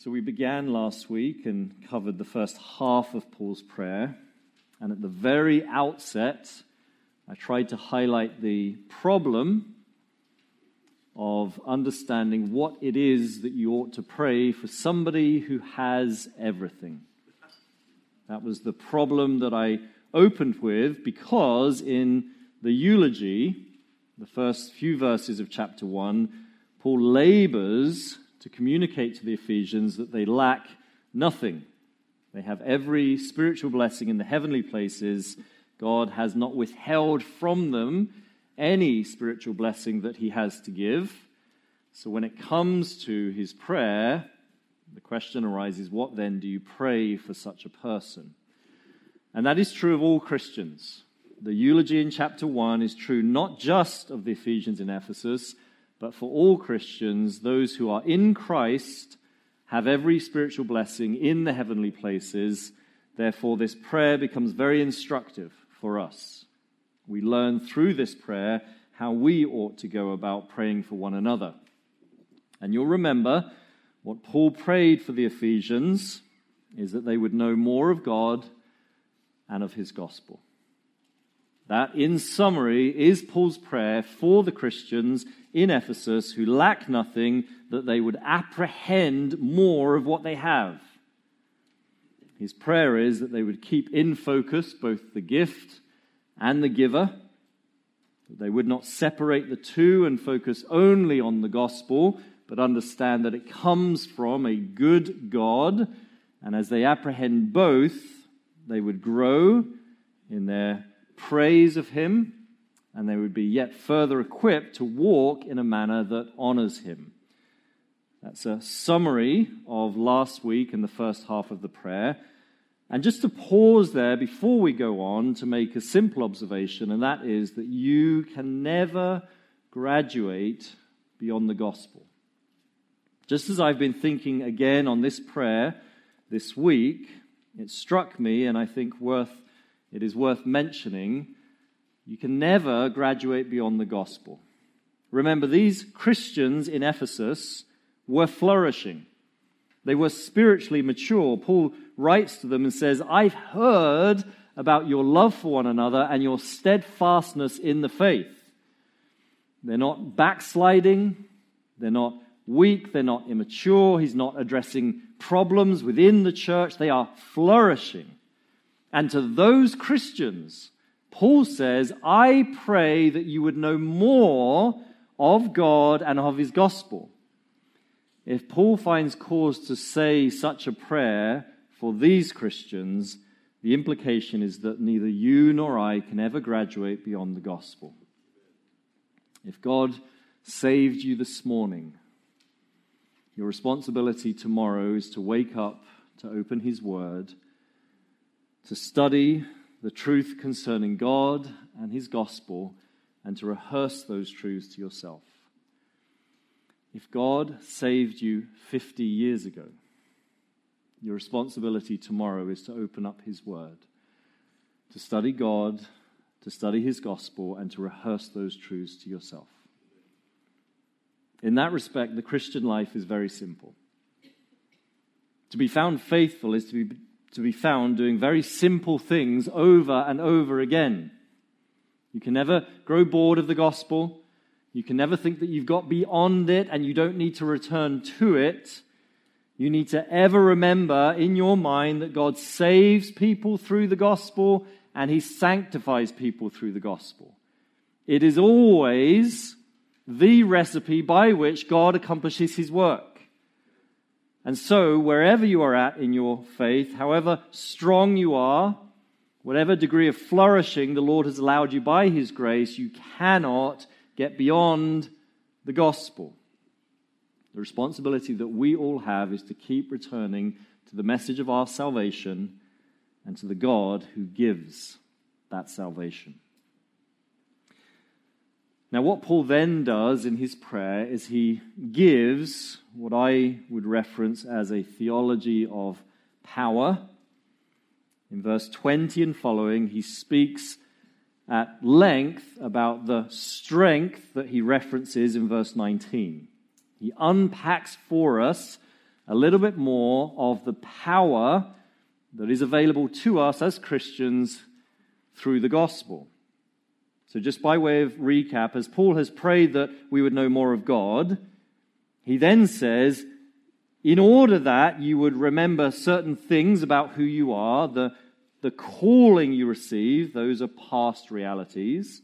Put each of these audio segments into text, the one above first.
So we began last week and covered the first half of Paul's prayer. And at the very outset, I tried to highlight the problem of understanding what it is that you ought to pray for somebody who has everything. That was the problem that I opened with because in the eulogy, the first few verses of chapter 1, Paul labors to communicate to the Ephesians that they lack nothing. They have every spiritual blessing in the heavenly places. God has not withheld from them any spiritual blessing that he has to give. So when it comes to his prayer, the question arises what then do you pray for such a person? And that is true of all Christians. The eulogy in chapter 1 is true not just of the Ephesians in Ephesus but for all Christians, those who are in Christ have every spiritual blessing in the heavenly places. Therefore, this prayer becomes very instructive for us. We learn through this prayer how we ought to go about praying for one another. And you'll remember what Paul prayed for the Ephesians is that they would know more of God and of his gospel. That, in summary, is Paul's prayer for the Christians in Ephesus who lack nothing, that they would apprehend more of what they have. His prayer is that they would keep in focus both the gift and the giver, that they would not separate the two and focus only on the gospel, but understand that it comes from a good God. And as they apprehend both, they would grow in their praise of him, and they would be yet further equipped to walk in a manner that honors him. That's a summary of last week and the first half of the prayer. And just to pause there before we go on to make a simple observation, and that is that you can never graduate beyond the gospel. Just as I've been thinking again on this prayer this week, it struck me, and I think worth it is worth mentioning you can never graduate beyond the gospel. Remember, these Christians in Ephesus were flourishing. They were spiritually mature. Paul writes to them and says, I've heard about your love for one another and your steadfastness in the faith. They're not backsliding, they're not weak, they're not immature. He's not addressing problems within the church, they are flourishing. And to those Christians, Paul says, I pray that you would know more of God and of his gospel. If Paul finds cause to say such a prayer for these Christians, the implication is that neither you nor I can ever graduate beyond the gospel. If God saved you this morning, your responsibility tomorrow is to wake up, to open his word to study the truth concerning God and His gospel and to rehearse those truths to yourself. If God saved you 50 years ago, your responsibility tomorrow is to open up His Word, to study God, to study His gospel, and to rehearse those truths to yourself. In that respect, the Christian life is very simple. To be found faithful is to be to be found doing very simple things over and over again. You can never grow bored of the gospel. You can never think that you've got beyond it and you don't need to return to it. You need to ever remember in your mind that God saves people through the gospel and he sanctifies people through the gospel. It is always the recipe by which God accomplishes his work. And so, wherever you are at in your faith, however strong you are, whatever degree of flourishing the Lord has allowed you by His grace, you cannot get beyond the gospel. The responsibility that we all have is to keep returning to the message of our salvation and to the God who gives that salvation. Now, what Paul then does in his prayer is he gives what I would reference as a theology of power. In verse 20 and following, he speaks at length about the strength that he references in verse 19. He unpacks for us a little bit more of the power that is available to us as Christians through the gospel. So, just by way of recap, as Paul has prayed that we would know more of God, he then says, in order that you would remember certain things about who you are, the, the calling you receive, those are past realities.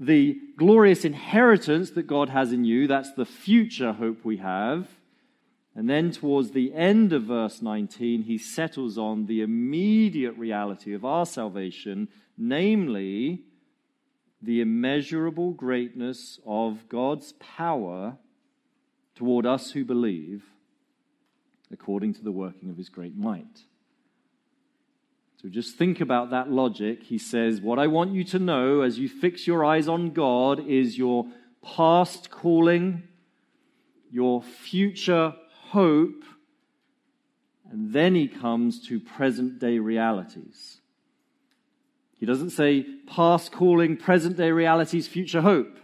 The glorious inheritance that God has in you, that's the future hope we have. And then towards the end of verse 19, he settles on the immediate reality of our salvation, namely the immeasurable greatness of God's power toward us who believe, according to the working of his great might. So just think about that logic. He says, What I want you to know as you fix your eyes on God is your past calling, your future hope, and then he comes to present day realities. He doesn't say past calling, present day realities, future hope,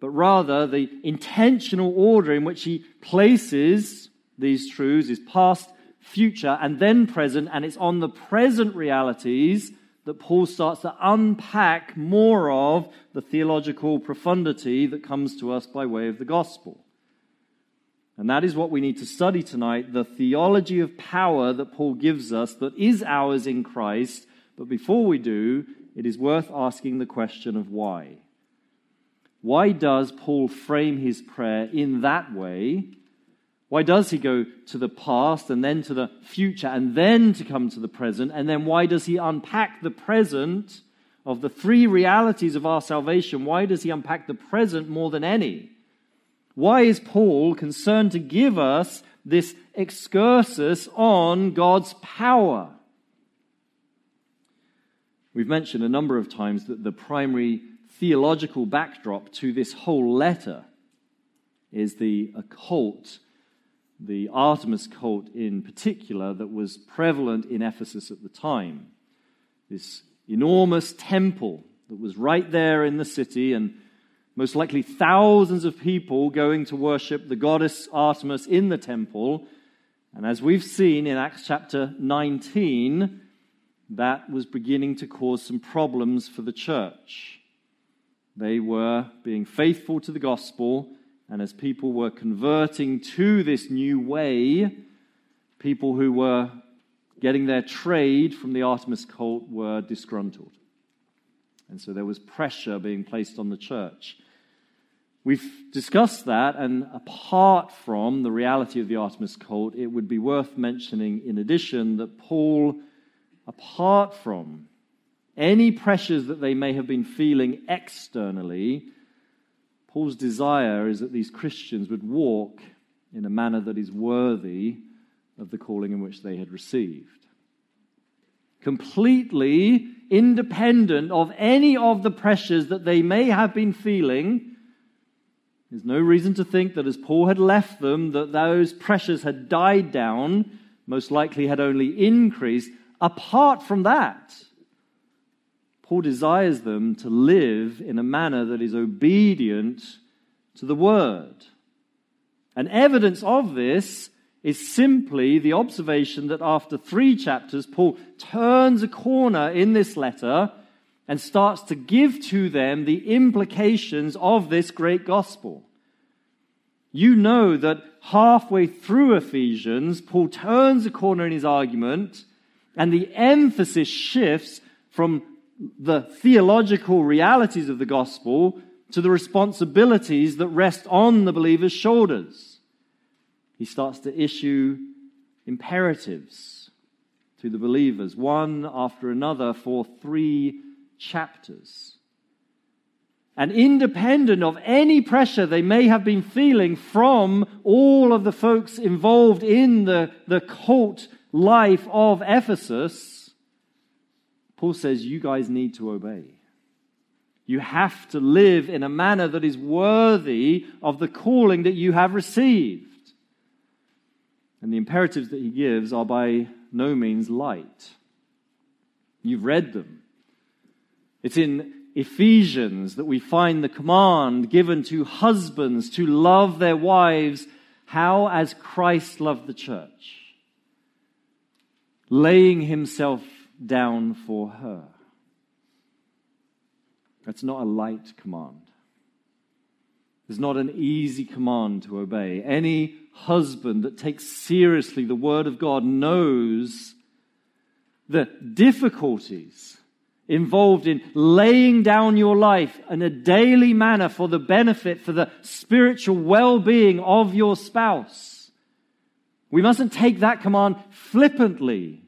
but rather the intentional order in which he places these truths is past, future, and then present, and it's on the present realities that Paul starts to unpack more of the theological profundity that comes to us by way of the gospel. And that is what we need to study tonight the theology of power that Paul gives us that is ours in Christ. But before we do, it is worth asking the question of why. Why does Paul frame his prayer in that way? Why does he go to the past and then to the future and then to come to the present? And then why does he unpack the present of the three realities of our salvation? Why does he unpack the present more than any? Why is Paul concerned to give us this excursus on God's power? We've mentioned a number of times that the primary theological backdrop to this whole letter is the occult, the Artemis cult in particular, that was prevalent in Ephesus at the time. This enormous temple that was right there in the city and most likely thousands of people going to worship the goddess Artemis in the temple. And as we've seen in Acts chapter 19, that was beginning to cause some problems for the church. They were being faithful to the gospel, and as people were converting to this new way, people who were getting their trade from the Artemis cult were disgruntled. And so there was pressure being placed on the church. We've discussed that, and apart from the reality of the Artemis cult, it would be worth mentioning in addition that Paul, apart from any pressures that they may have been feeling externally, Paul's desire is that these Christians would walk in a manner that is worthy of the calling in which they had received completely independent of any of the pressures that they may have been feeling. There's no reason to think that as Paul had left them, that those pressures had died down, most likely had only increased. Apart from that, Paul desires them to live in a manner that is obedient to the word. And evidence of this is simply the observation that after three chapters, Paul turns a corner in this letter and starts to give to them the implications of this great gospel. You know that halfway through Ephesians, Paul turns a corner in his argument and the emphasis shifts from the theological realities of the gospel to the responsibilities that rest on the believer's shoulders he starts to issue imperatives to the believers, one after another, for three chapters. And independent of any pressure they may have been feeling from all of the folks involved in the, the cult life of Ephesus, Paul says, You guys need to obey. You have to live in a manner that is worthy of the calling that you have received. And the imperatives that he gives are by no means light. You've read them. It's in Ephesians that we find the command given to husbands to love their wives how, as Christ loved the church, laying himself down for her. That's not a light command. It's not an easy command to obey. Any husband that takes seriously the word of God knows the difficulties involved in laying down your life in a daily manner for the benefit, for the spiritual well being of your spouse. We mustn't take that command flippantly.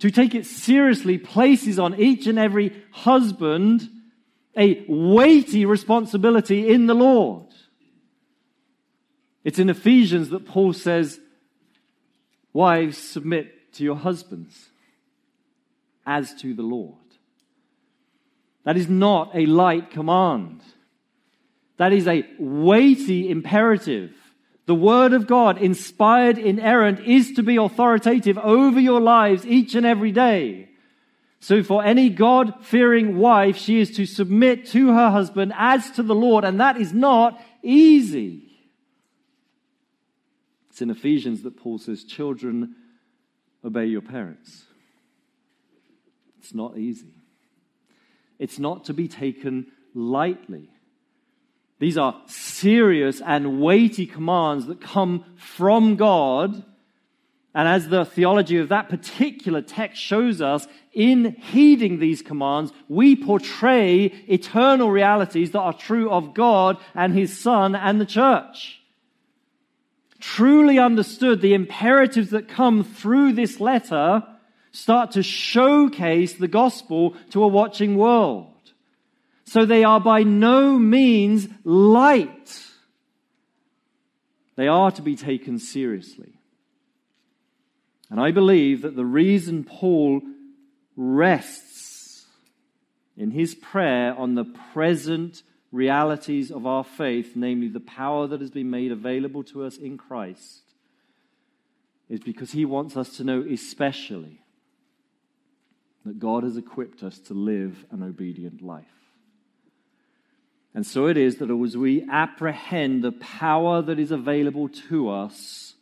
To take it seriously places on each and every husband a weighty responsibility in the Lord. It's in Ephesians that Paul says, Wives, submit to your husbands as to the Lord. That is not a light command. That is a weighty imperative. The Word of God, inspired, inerrant, is to be authoritative over your lives each and every day. So for any God fearing wife, she is to submit to her husband as to the Lord, and that is not easy. It's in Ephesians that Paul says, Children, obey your parents. It's not easy. It's not to be taken lightly. These are serious and weighty commands that come from God. And as the theology of that particular text shows us, in heeding these commands, we portray eternal realities that are true of God and His Son and the church. Truly understood, the imperatives that come through this letter start to showcase the gospel to a watching world. So they are by no means light. They are to be taken seriously. And I believe that the reason Paul rests in his prayer on the present realities of our faith, namely the power that has been made available to us in Christ, is because he wants us to know especially that God has equipped us to live an obedient life. And so it is that as we apprehend the power that is available to us,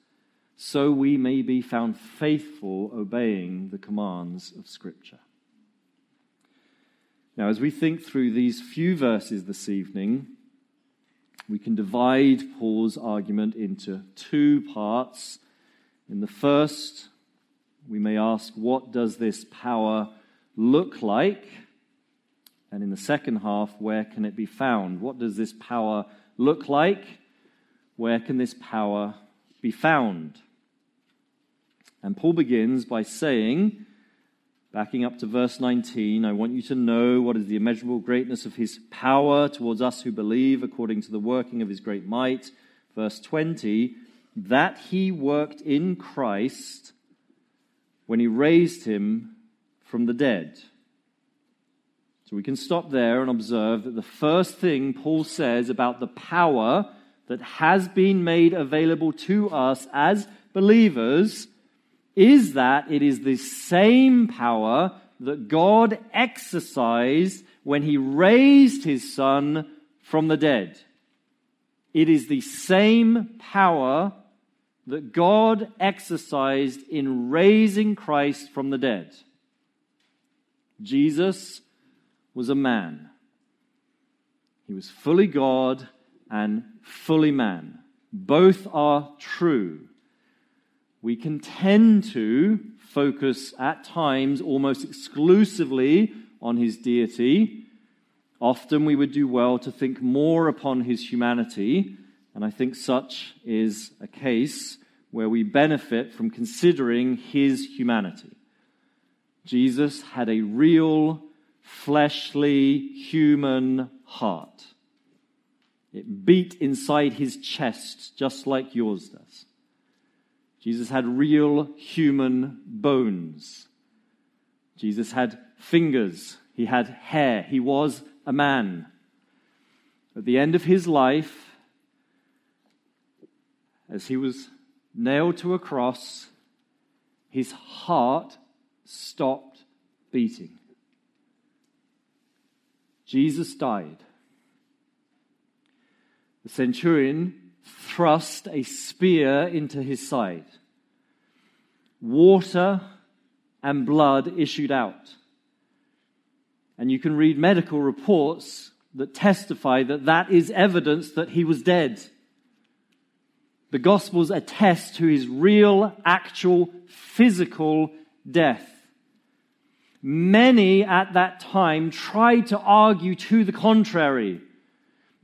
so we may be found faithful obeying the commands of Scripture. Now, as we think through these few verses this evening, we can divide Paul's argument into two parts. In the first, we may ask, what does this power look like? And in the second half, where can it be found? What does this power look like? Where can this power be found? And Paul begins by saying, backing up to verse 19, I want you to know what is the immeasurable greatness of his power towards us who believe according to the working of his great might. Verse 20, that he worked in Christ when he raised him from the dead. So we can stop there and observe that the first thing Paul says about the power that has been made available to us as believers is that it is the same power that God exercised when he raised his son from the dead. It is the same power that God exercised in raising Christ from the dead. Jesus was a man. He was fully God and fully man. Both are true. We can tend to focus at times almost exclusively on his deity. Often we would do well to think more upon his humanity and I think such is a case where we benefit from considering his humanity. Jesus had a real, fleshly, human heart. It beat inside his chest just like yours does. Jesus had real human bones. Jesus had fingers. He had hair. He was a man. At the end of his life, as he was nailed to a cross, his heart stopped beating. Jesus died. The centurion thrust a spear into his side. Water and blood issued out. And you can read medical reports that testify that that is evidence that he was dead. The Gospels attest to his real, actual, physical death. Many at that time tried to argue to the contrary.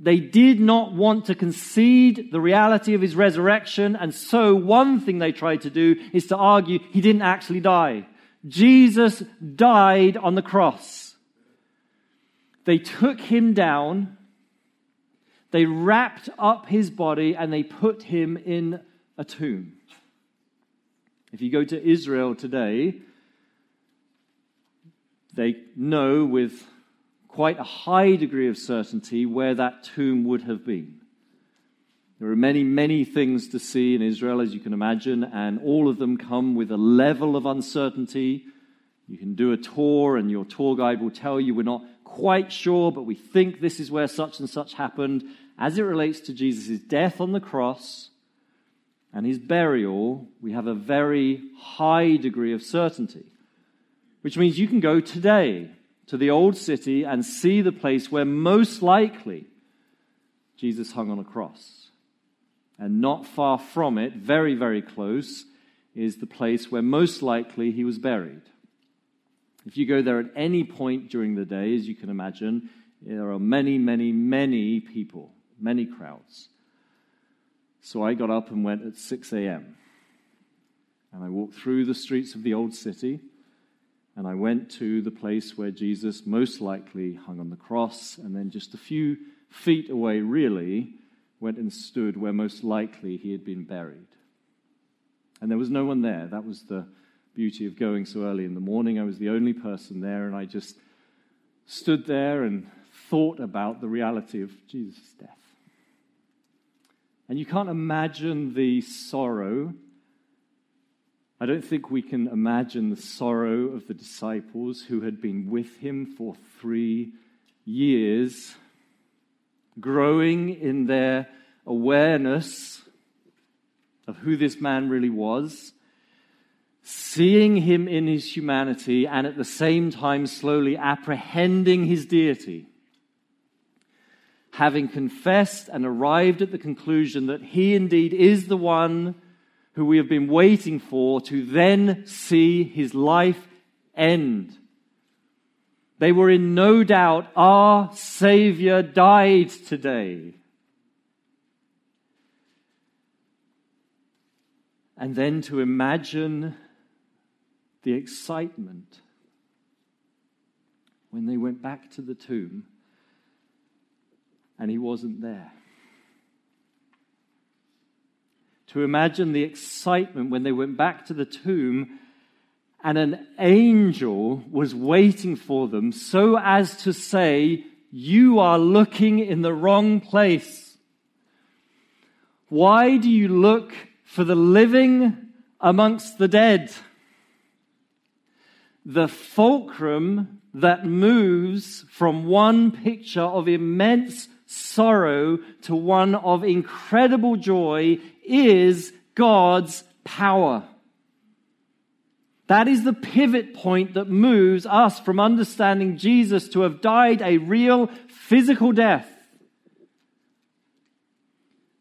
They did not want to concede the reality of his resurrection, and so one thing they tried to do is to argue he didn't actually die. Jesus died on the cross. They took him down, they wrapped up his body, and they put him in a tomb. If you go to Israel today, they know with quite a high degree of certainty where that tomb would have been. There are many, many things to see in Israel, as you can imagine, and all of them come with a level of uncertainty. You can do a tour, and your tour guide will tell you we're not quite sure, but we think this is where such and such happened. As it relates to Jesus' death on the cross and his burial, we have a very high degree of certainty, which means you can go today to the old city and see the place where most likely Jesus hung on a cross. And not far from it, very, very close, is the place where most likely he was buried. If you go there at any point during the day, as you can imagine, there are many, many, many people, many crowds. So I got up and went at 6 a.m. And I walked through the streets of the old city and I went to the place where Jesus most likely hung on the cross, and then just a few feet away, really, went and stood where most likely he had been buried. And there was no one there. That was the beauty of going so early in the morning. I was the only person there, and I just stood there and thought about the reality of Jesus' death. And you can't imagine the sorrow I don't think we can imagine the sorrow of the disciples who had been with him for three years, growing in their awareness of who this man really was, seeing him in his humanity, and at the same time slowly apprehending his deity. Having confessed and arrived at the conclusion that he indeed is the one who we have been waiting for to then see his life end. They were in no doubt, our Savior died today. And then to imagine the excitement when they went back to the tomb and he wasn't there to imagine the excitement when they went back to the tomb and an angel was waiting for them so as to say, You are looking in the wrong place. Why do you look for the living amongst the dead? The fulcrum that moves from one picture of immense sorrow to one of incredible joy is God's power. That is the pivot point that moves us from understanding Jesus to have died a real physical death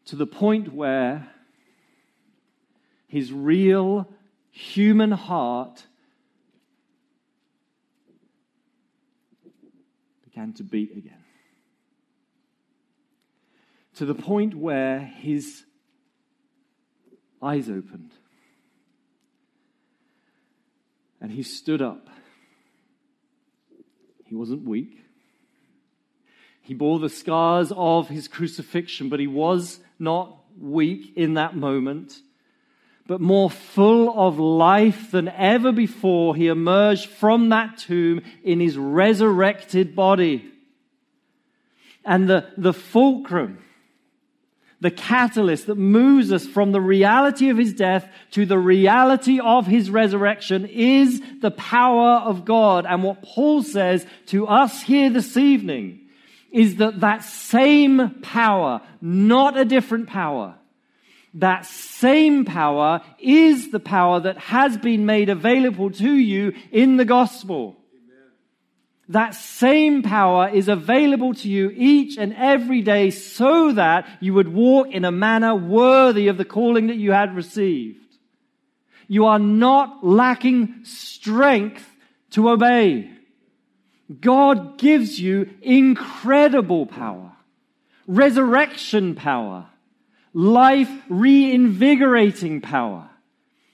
to the point where his real human heart began to beat again. To the point where his eyes opened. And he stood up. He wasn't weak. He bore the scars of his crucifixion, but he was not weak in that moment. But more full of life than ever before, he emerged from that tomb in his resurrected body. And the, the fulcrum the catalyst that moves us from the reality of his death to the reality of his resurrection is the power of God. And what Paul says to us here this evening is that that same power, not a different power, that same power is the power that has been made available to you in the gospel. That same power is available to you each and every day so that you would walk in a manner worthy of the calling that you had received. You are not lacking strength to obey. God gives you incredible power, resurrection power, life reinvigorating power.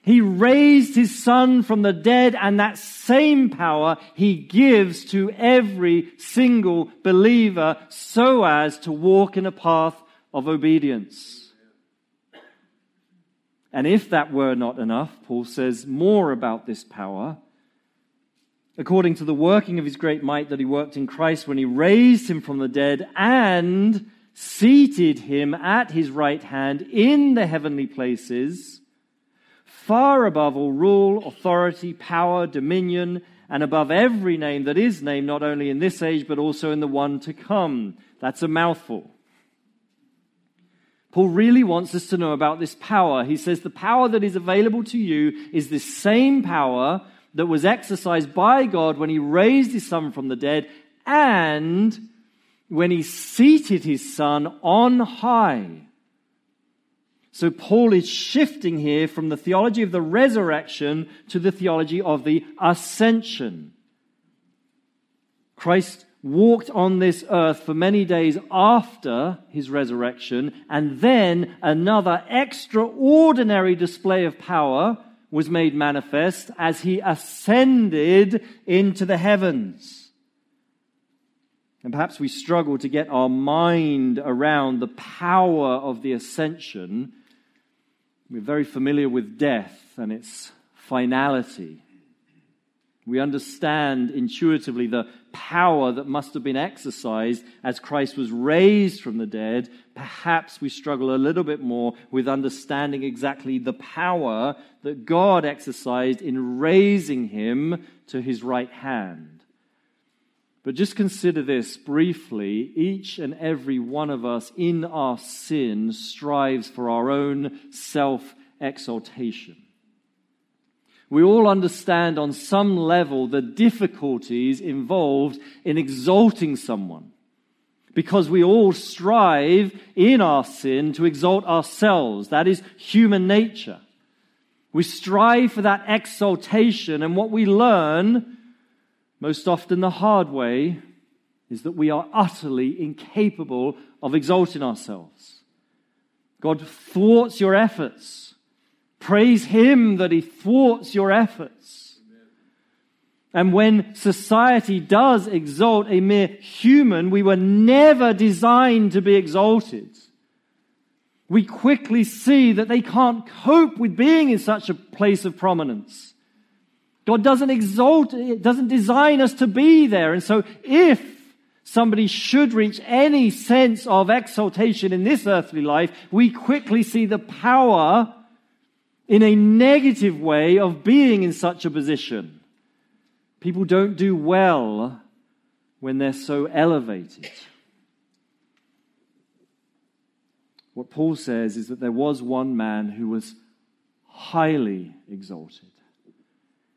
He raised his son from the dead, and that same power he gives to every single believer so as to walk in a path of obedience. And if that were not enough, Paul says more about this power. According to the working of his great might that he worked in Christ when he raised him from the dead and seated him at his right hand in the heavenly places far above all rule, authority, power, dominion, and above every name that is named, not only in this age, but also in the one to come. That's a mouthful. Paul really wants us to know about this power. He says the power that is available to you is the same power that was exercised by God when he raised his son from the dead and when he seated his son on high. So Paul is shifting here from the theology of the resurrection to the theology of the ascension. Christ walked on this earth for many days after his resurrection, and then another extraordinary display of power was made manifest as he ascended into the heavens. And perhaps we struggle to get our mind around the power of the ascension we're very familiar with death and its finality. We understand intuitively the power that must have been exercised as Christ was raised from the dead. Perhaps we struggle a little bit more with understanding exactly the power that God exercised in raising him to his right hand. But just consider this briefly. Each and every one of us in our sin strives for our own self exaltation. We all understand on some level the difficulties involved in exalting someone. Because we all strive in our sin to exalt ourselves. That is human nature. We strive for that exaltation, and what we learn most often the hard way, is that we are utterly incapable of exalting ourselves. God thwarts your efforts. Praise Him that He thwarts your efforts. And when society does exalt a mere human, we were never designed to be exalted. We quickly see that they can't cope with being in such a place of prominence. God doesn't exalt, doesn't design us to be there. And so if somebody should reach any sense of exaltation in this earthly life, we quickly see the power in a negative way of being in such a position. People don't do well when they're so elevated. What Paul says is that there was one man who was highly exalted.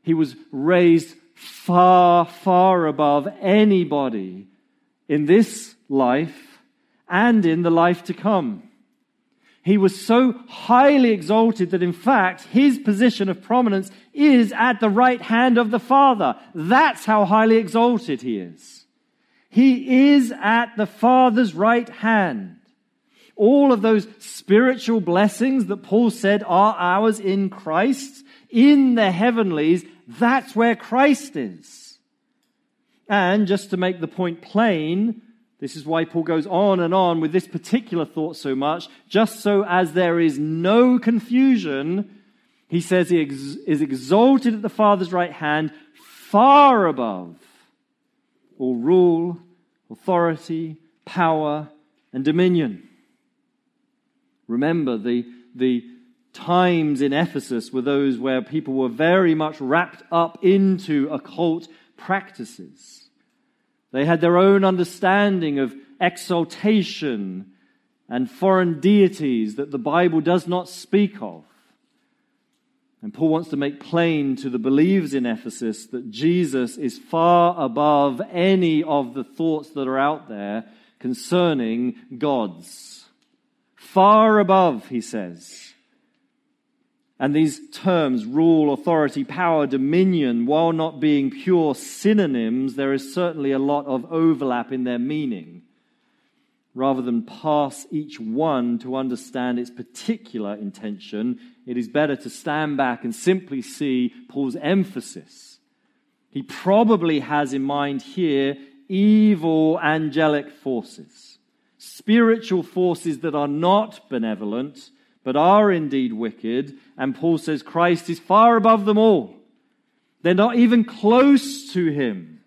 He was raised far, far above anybody in this life and in the life to come. He was so highly exalted that in fact his position of prominence is at the right hand of the Father. That's how highly exalted he is. He is at the Father's right hand. All of those spiritual blessings that Paul said are ours in Christ, in the heavenlies, that's where Christ is. And just to make the point plain, this is why Paul goes on and on with this particular thought so much, just so as there is no confusion. He says he ex- is exalted at the Father's right hand, far above all rule, authority, power, and dominion. Remember, the, the times in Ephesus were those where people were very much wrapped up into occult practices. They had their own understanding of exaltation and foreign deities that the Bible does not speak of. And Paul wants to make plain to the believers in Ephesus that Jesus is far above any of the thoughts that are out there concerning gods. Far above, he says. And these terms, rule, authority, power, dominion, while not being pure synonyms, there is certainly a lot of overlap in their meaning rather than pass each one to understand its particular intention, it is better to stand back and simply see Paul's emphasis. He probably has in mind here evil angelic forces, spiritual forces that are not benevolent, but are indeed wicked. And Paul says Christ is far above them all. They're not even close to him.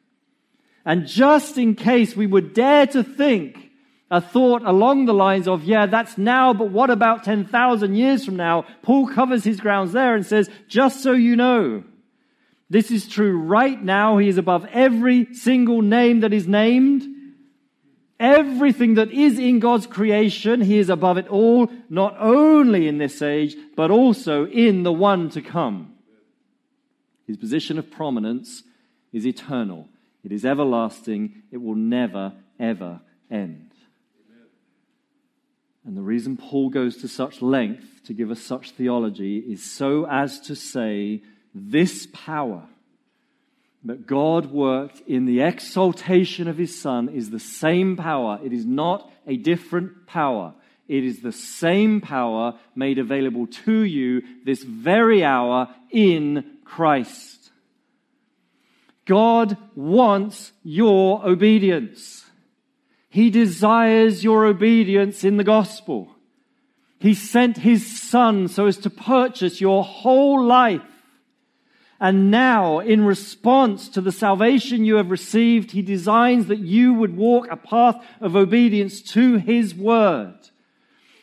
And just in case we would dare to think a thought along the lines of, yeah, that's now, but what about 10,000 years from now? Paul covers his grounds there and says, just so you know, this is true right now. He is above every single name that is named. Everything that is in God's creation, He is above it all, not only in this age, but also in the one to come. His position of prominence is eternal. It is everlasting. It will never, ever end. And the reason Paul goes to such length to give us such theology is so as to say this power that God worked in the exaltation of his Son is the same power. It is not a different power. It is the same power made available to you this very hour in Christ. God wants your obedience. He desires your obedience in the gospel. He sent his son so as to purchase your whole life. And now, in response to the salvation you have received, he designs that you would walk a path of obedience to his word.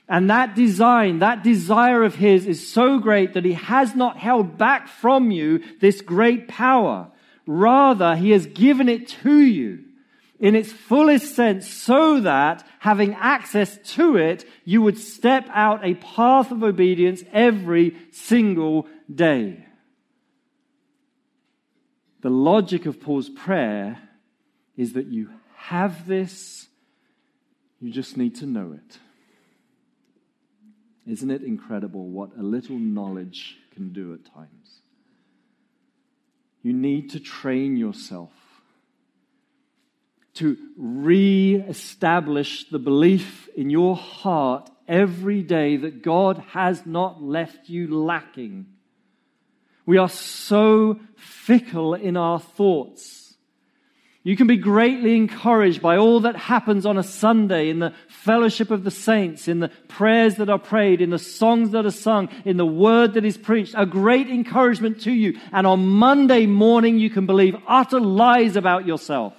And that design, that desire of his is so great that he has not held back from you this great power. Rather, he has given it to you in its fullest sense so that, having access to it, you would step out a path of obedience every single day. The logic of Paul's prayer is that you have this, you just need to know it. Isn't it incredible what a little knowledge can do at times? You need to train yourself to re-establish the belief in your heart every day that God has not left you lacking. We are so fickle in our thoughts. You can be greatly encouraged by all that happens on a Sunday in the fellowship of the saints, in the prayers that are prayed, in the songs that are sung, in the word that is preached. A great encouragement to you. And on Monday morning, you can believe utter lies about yourself.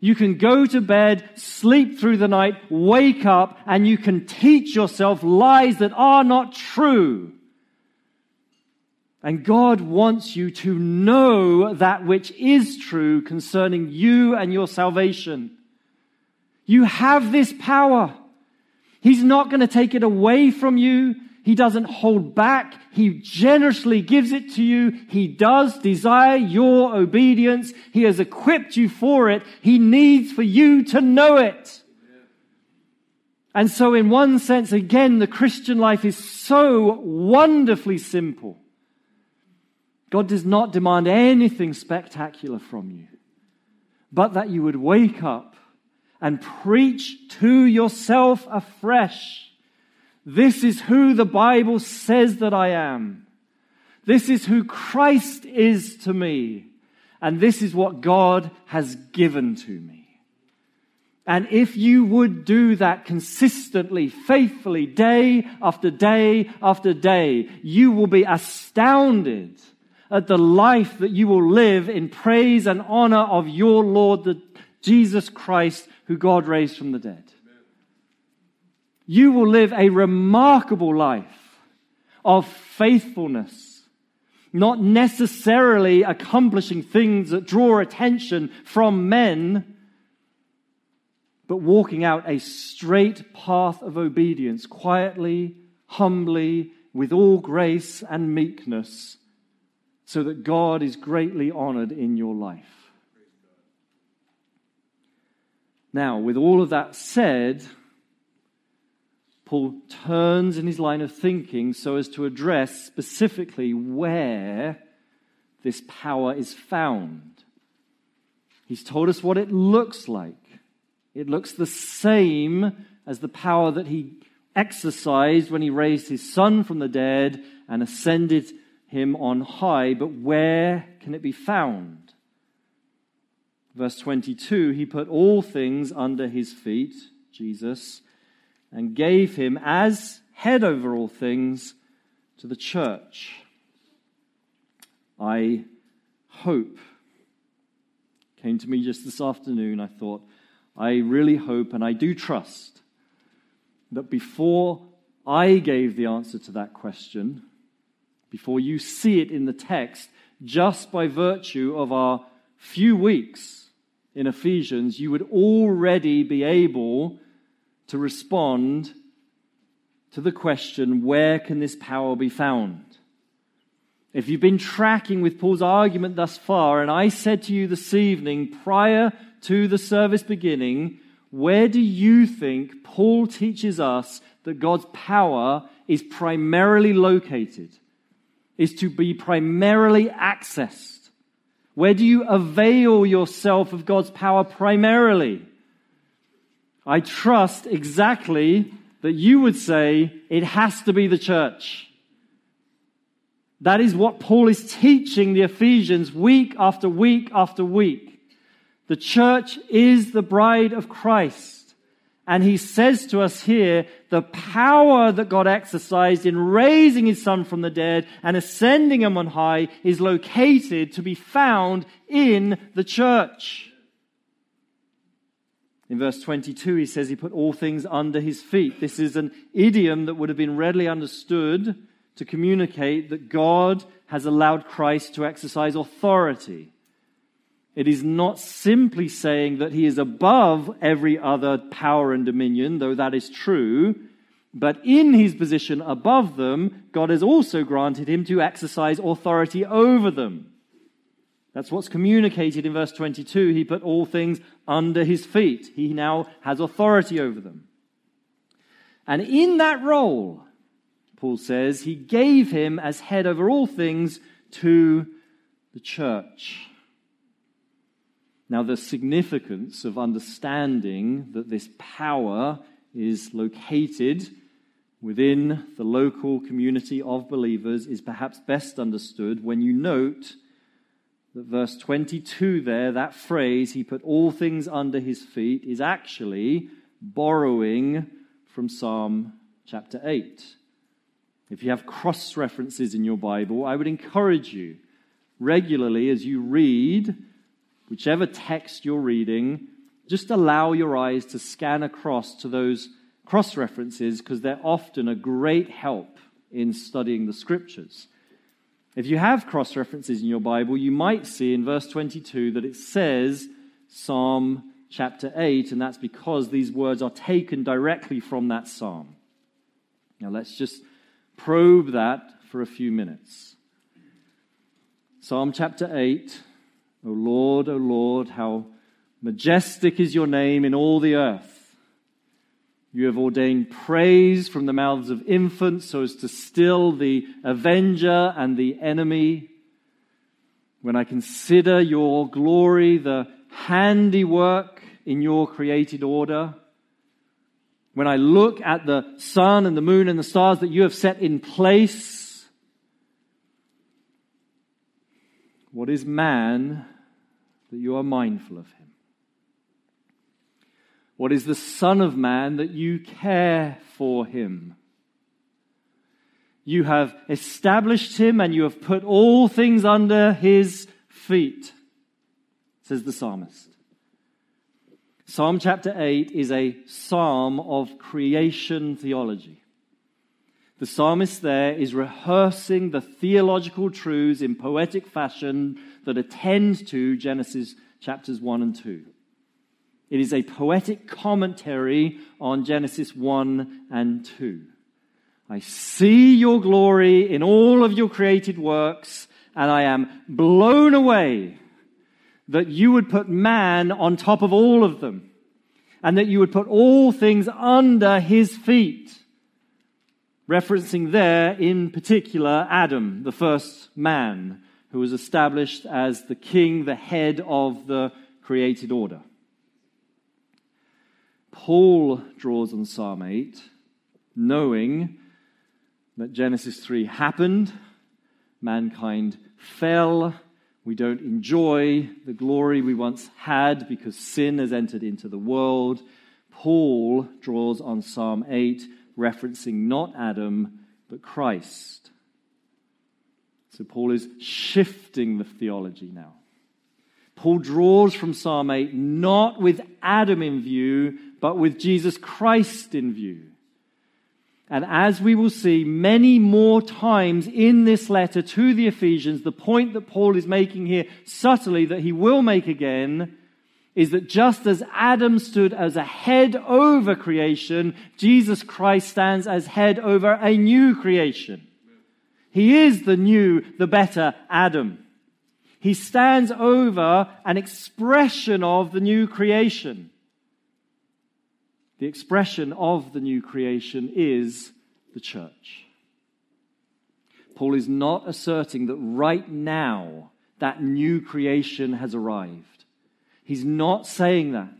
You can go to bed, sleep through the night, wake up, and you can teach yourself lies that are not true. And God wants you to know that which is true concerning you and your salvation. You have this power. He's not going to take it away from you. He doesn't hold back. He generously gives it to you. He does desire your obedience. He has equipped you for it. He needs for you to know it. And so in one sense, again, the Christian life is so wonderfully simple. God does not demand anything spectacular from you, but that you would wake up and preach to yourself afresh this is who the Bible says that I am. This is who Christ is to me. And this is what God has given to me. And if you would do that consistently, faithfully, day after day after day, you will be astounded at the life that you will live in praise and honor of your Lord, the Jesus Christ, who God raised from the dead. You will live a remarkable life of faithfulness, not necessarily accomplishing things that draw attention from men, but walking out a straight path of obedience, quietly, humbly, with all grace and meekness, so that God is greatly honored in your life. Now, with all of that said, Paul turns in his line of thinking so as to address specifically where this power is found. He's told us what it looks like. It looks the same as the power that he exercised when he raised his son from the dead and ascended him on high, but where can it be found? Verse 22 He put all things under his feet, Jesus and gave him as head over all things to the church. I hope, came to me just this afternoon, I thought, I really hope and I do trust that before I gave the answer to that question, before you see it in the text, just by virtue of our few weeks in Ephesians, you would already be able to respond to the question where can this power be found? If you've been tracking with Paul's argument thus far, and I said to you this evening prior to the service beginning, where do you think Paul teaches us that God's power is primarily located, is to be primarily accessed? Where do you avail yourself of God's power primarily? I trust exactly that you would say it has to be the church. That is what Paul is teaching the Ephesians week after week after week. The church is the bride of Christ. And he says to us here, the power that God exercised in raising his son from the dead and ascending him on high is located to be found in the church. In verse 22, he says he put all things under his feet. This is an idiom that would have been readily understood to communicate that God has allowed Christ to exercise authority. It is not simply saying that he is above every other power and dominion, though that is true, but in his position above them, God has also granted him to exercise authority over them. That's what's communicated in verse 22. He put all things under his feet. He now has authority over them. And in that role, Paul says, he gave him as head over all things to the church. Now, the significance of understanding that this power is located within the local community of believers is perhaps best understood when you note that verse 22 there, that phrase, he put all things under his feet, is actually borrowing from Psalm chapter 8. If you have cross references in your Bible, I would encourage you regularly as you read whichever text you're reading, just allow your eyes to scan across to those cross references because they're often a great help in studying the scriptures. If you have cross references in your Bible, you might see in verse 22 that it says Psalm chapter 8, and that's because these words are taken directly from that psalm. Now let's just probe that for a few minutes. Psalm chapter 8 O Lord, O Lord, how majestic is your name in all the earth. You have ordained praise from the mouths of infants so as to still the avenger and the enemy. When I consider your glory, the handiwork in your created order, when I look at the sun and the moon and the stars that you have set in place, what is man that you are mindful of him? What is the Son of Man that you care for him? You have established him and you have put all things under his feet, says the psalmist. Psalm chapter 8 is a psalm of creation theology. The psalmist there is rehearsing the theological truths in poetic fashion that attend to Genesis chapters 1 and 2. It is a poetic commentary on Genesis 1 and 2. I see your glory in all of your created works, and I am blown away that you would put man on top of all of them, and that you would put all things under his feet. Referencing there, in particular, Adam, the first man, who was established as the king, the head of the created order. Paul draws on Psalm 8, knowing that Genesis 3 happened, mankind fell, we don't enjoy the glory we once had because sin has entered into the world. Paul draws on Psalm 8, referencing not Adam, but Christ. So Paul is shifting the theology now. Paul draws from Psalm 8 not with Adam in view, but with Jesus Christ in view. And as we will see many more times in this letter to the Ephesians, the point that Paul is making here subtly that he will make again is that just as Adam stood as a head over creation, Jesus Christ stands as head over a new creation. He is the new, the better Adam. He stands over an expression of the new creation. The expression of the new creation is the church. Paul is not asserting that right now that new creation has arrived. He's not saying that.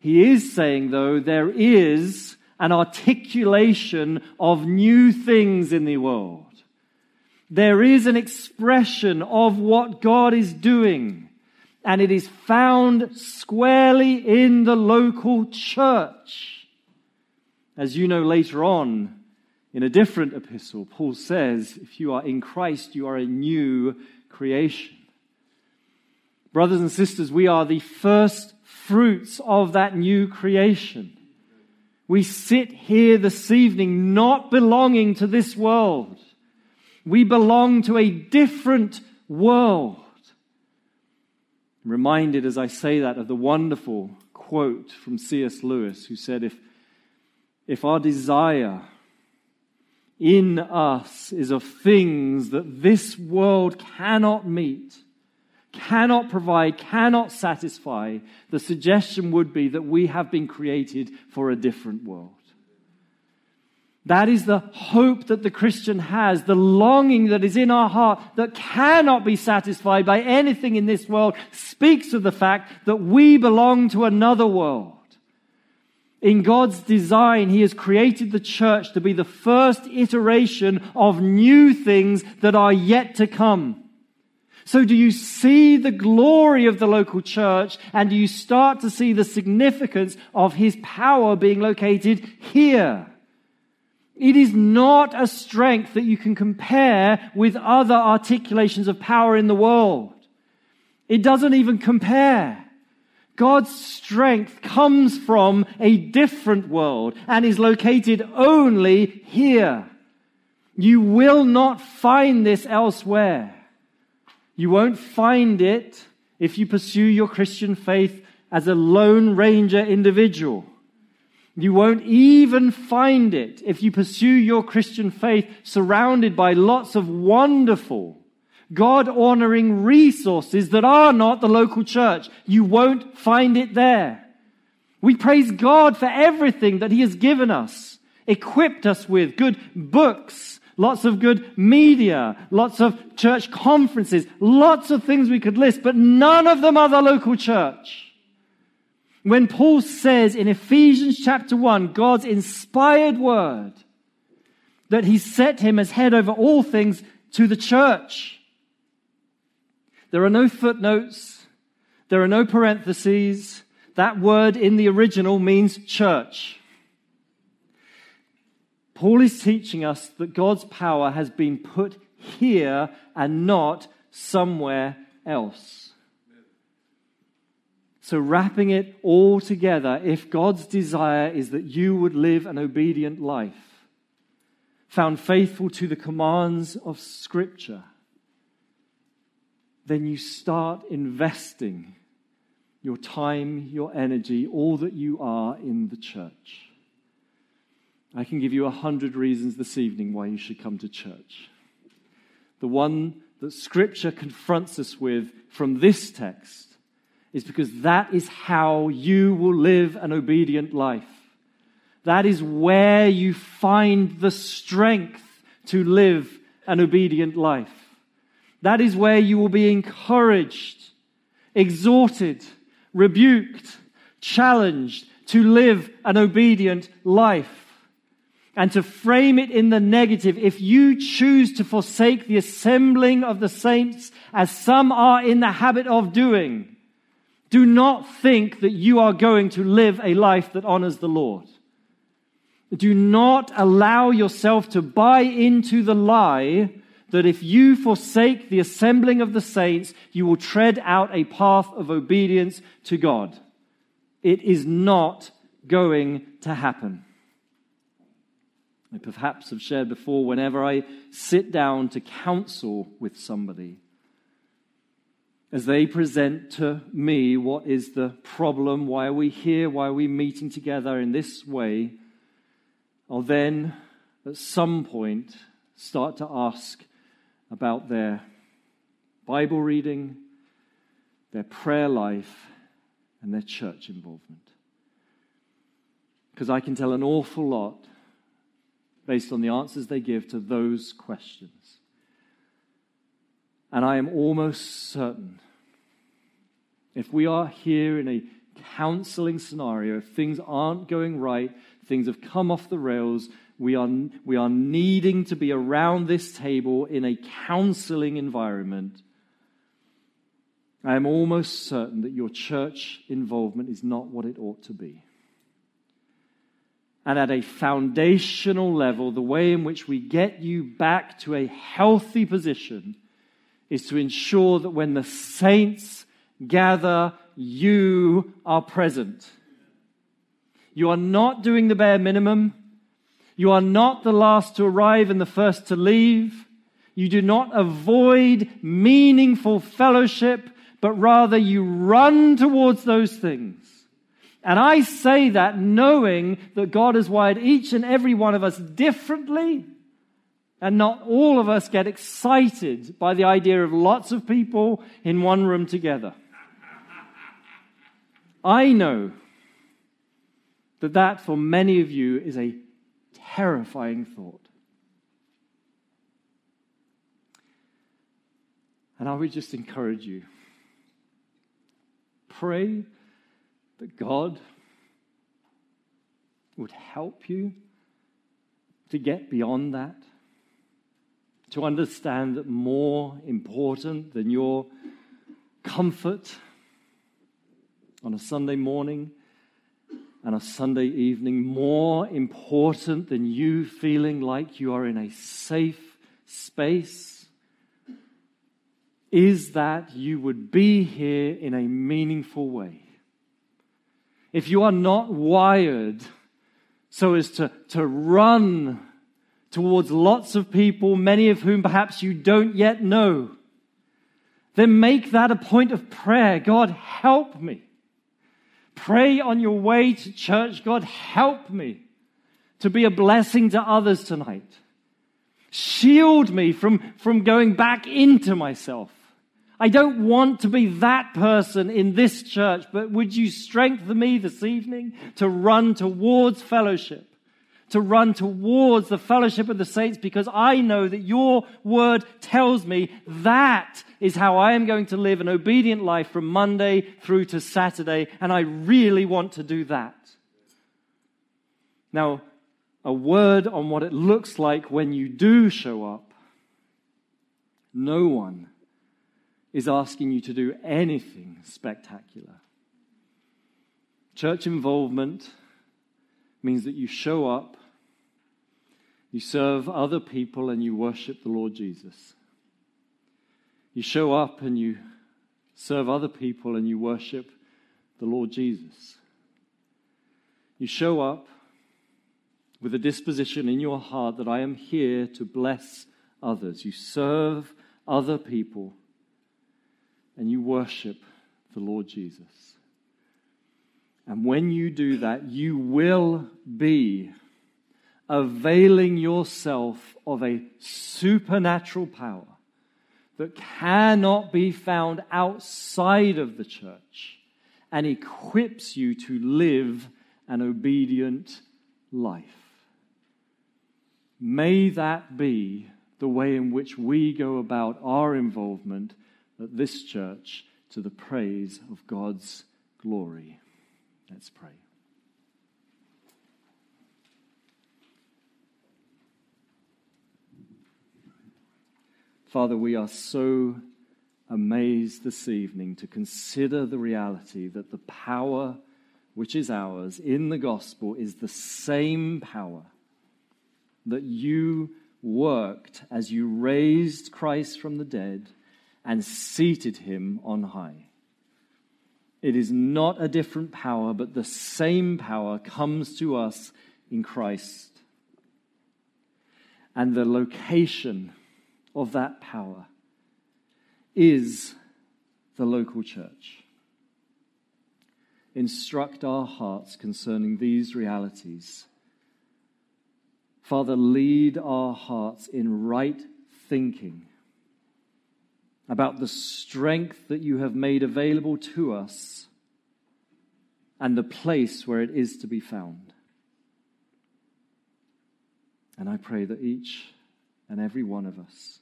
He is saying, though, there is an articulation of new things in the world. There is an expression of what God is doing and it is found squarely in the local church. As you know later on in a different epistle, Paul says, if you are in Christ, you are a new creation. Brothers and sisters, we are the first fruits of that new creation. We sit here this evening not belonging to this world. We belong to a different world. I'm reminded as I say that of the wonderful quote from C.S. Lewis, who said, If, if our desire in us is of things that this world cannot meet, cannot provide, cannot satisfy, the suggestion would be that we have been created for a different world. That is the hope that the Christian has, the longing that is in our heart that cannot be satisfied by anything in this world speaks of the fact that we belong to another world. In God's design, He has created the church to be the first iteration of new things that are yet to come. So do you see the glory of the local church and do you start to see the significance of His power being located here? It is not a strength that you can compare with other articulations of power in the world. It doesn't even compare. God's strength comes from a different world and is located only here. You will not find this elsewhere. You won't find it if you pursue your Christian faith as a lone ranger individual. You won't even find it if you pursue your Christian faith surrounded by lots of wonderful, God honoring resources that are not the local church. You won't find it there. We praise God for everything that He has given us, equipped us with good books, lots of good media, lots of church conferences, lots of things we could list, but none of them are the local church. When Paul says in Ephesians chapter 1, God's inspired word, that he set him as head over all things to the church. There are no footnotes. There are no parentheses. That word in the original means church. Paul is teaching us that God's power has been put here and not somewhere else. So, wrapping it all together, if God's desire is that you would live an obedient life, found faithful to the commands of Scripture, then you start investing your time, your energy, all that you are in the church. I can give you a hundred reasons this evening why you should come to church. The one that Scripture confronts us with from this text is because that is how you will live an obedient life. That is where you find the strength to live an obedient life. That is where you will be encouraged, exhorted, rebuked, challenged to live an obedient life. And to frame it in the negative, if you choose to forsake the assembling of the saints as some are in the habit of doing, do not think that you are going to live a life that honors the Lord. Do not allow yourself to buy into the lie that if you forsake the assembling of the saints, you will tread out a path of obedience to God. It is not going to happen. I perhaps have shared before whenever I sit down to counsel with somebody, as they present to me what is the problem, why are we here, why are we meeting together in this way, I'll then at some point start to ask about their Bible reading, their prayer life, and their church involvement. Because I can tell an awful lot based on the answers they give to those questions. And I am almost certain if we are here in a counseling scenario, if things aren't going right, things have come off the rails, we are, we are needing to be around this table in a counseling environment. I am almost certain that your church involvement is not what it ought to be. And at a foundational level, the way in which we get you back to a healthy position is to ensure that when the saints gather, you are present. You are not doing the bare minimum. You are not the last to arrive and the first to leave. You do not avoid meaningful fellowship, but rather you run towards those things. And I say that knowing that God has wired each and every one of us differently, and not all of us get excited by the idea of lots of people in one room together. I know that that for many of you is a terrifying thought. And I would just encourage you pray that God would help you to get beyond that, to understand that more important than your comfort on a Sunday morning and a Sunday evening more important than you feeling like you are in a safe space is that you would be here in a meaningful way. If you are not wired so as to, to run towards lots of people, many of whom perhaps you don't yet know, then make that a point of prayer. God, help me. Pray on your way to church. God, help me to be a blessing to others tonight. Shield me from, from going back into myself. I don't want to be that person in this church, but would you strengthen me this evening to run towards fellowship? To run towards the fellowship of the saints because I know that your word tells me that is how I am going to live an obedient life from Monday through to Saturday, and I really want to do that. Now, a word on what it looks like when you do show up. No one is asking you to do anything spectacular. Church involvement means that you show up you serve other people and you worship the Lord Jesus. You show up and you serve other people and you worship the Lord Jesus. You show up with a disposition in your heart that I am here to bless others. You serve other people and you worship the Lord Jesus. And when you do that, you will be availing yourself of a supernatural power that cannot be found outside of the church and equips you to live an obedient life. May that be the way in which we go about our involvement at this church to the praise of God's glory. Let's pray. Father, we are so amazed this evening to consider the reality that the power which is ours in the gospel is the same power that you worked as you raised Christ from the dead and seated him on high. It is not a different power, but the same power comes to us in Christ. And the location of that power is the local church. Instruct our hearts concerning these realities. Father, lead our hearts in right thinking about the strength that you have made available to us and the place where it is to be found. And I pray that each and every one of us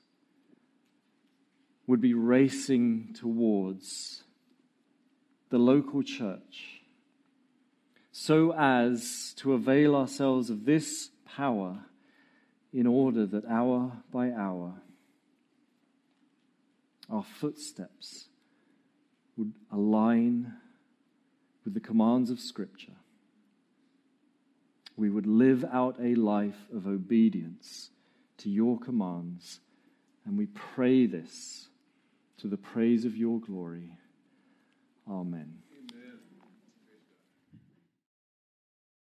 would be racing towards the local church so as to avail ourselves of this power in order that hour by hour our footsteps would align with the commands of Scripture. We would live out a life of obedience to your commands, and we pray this to the praise of your glory. Amen.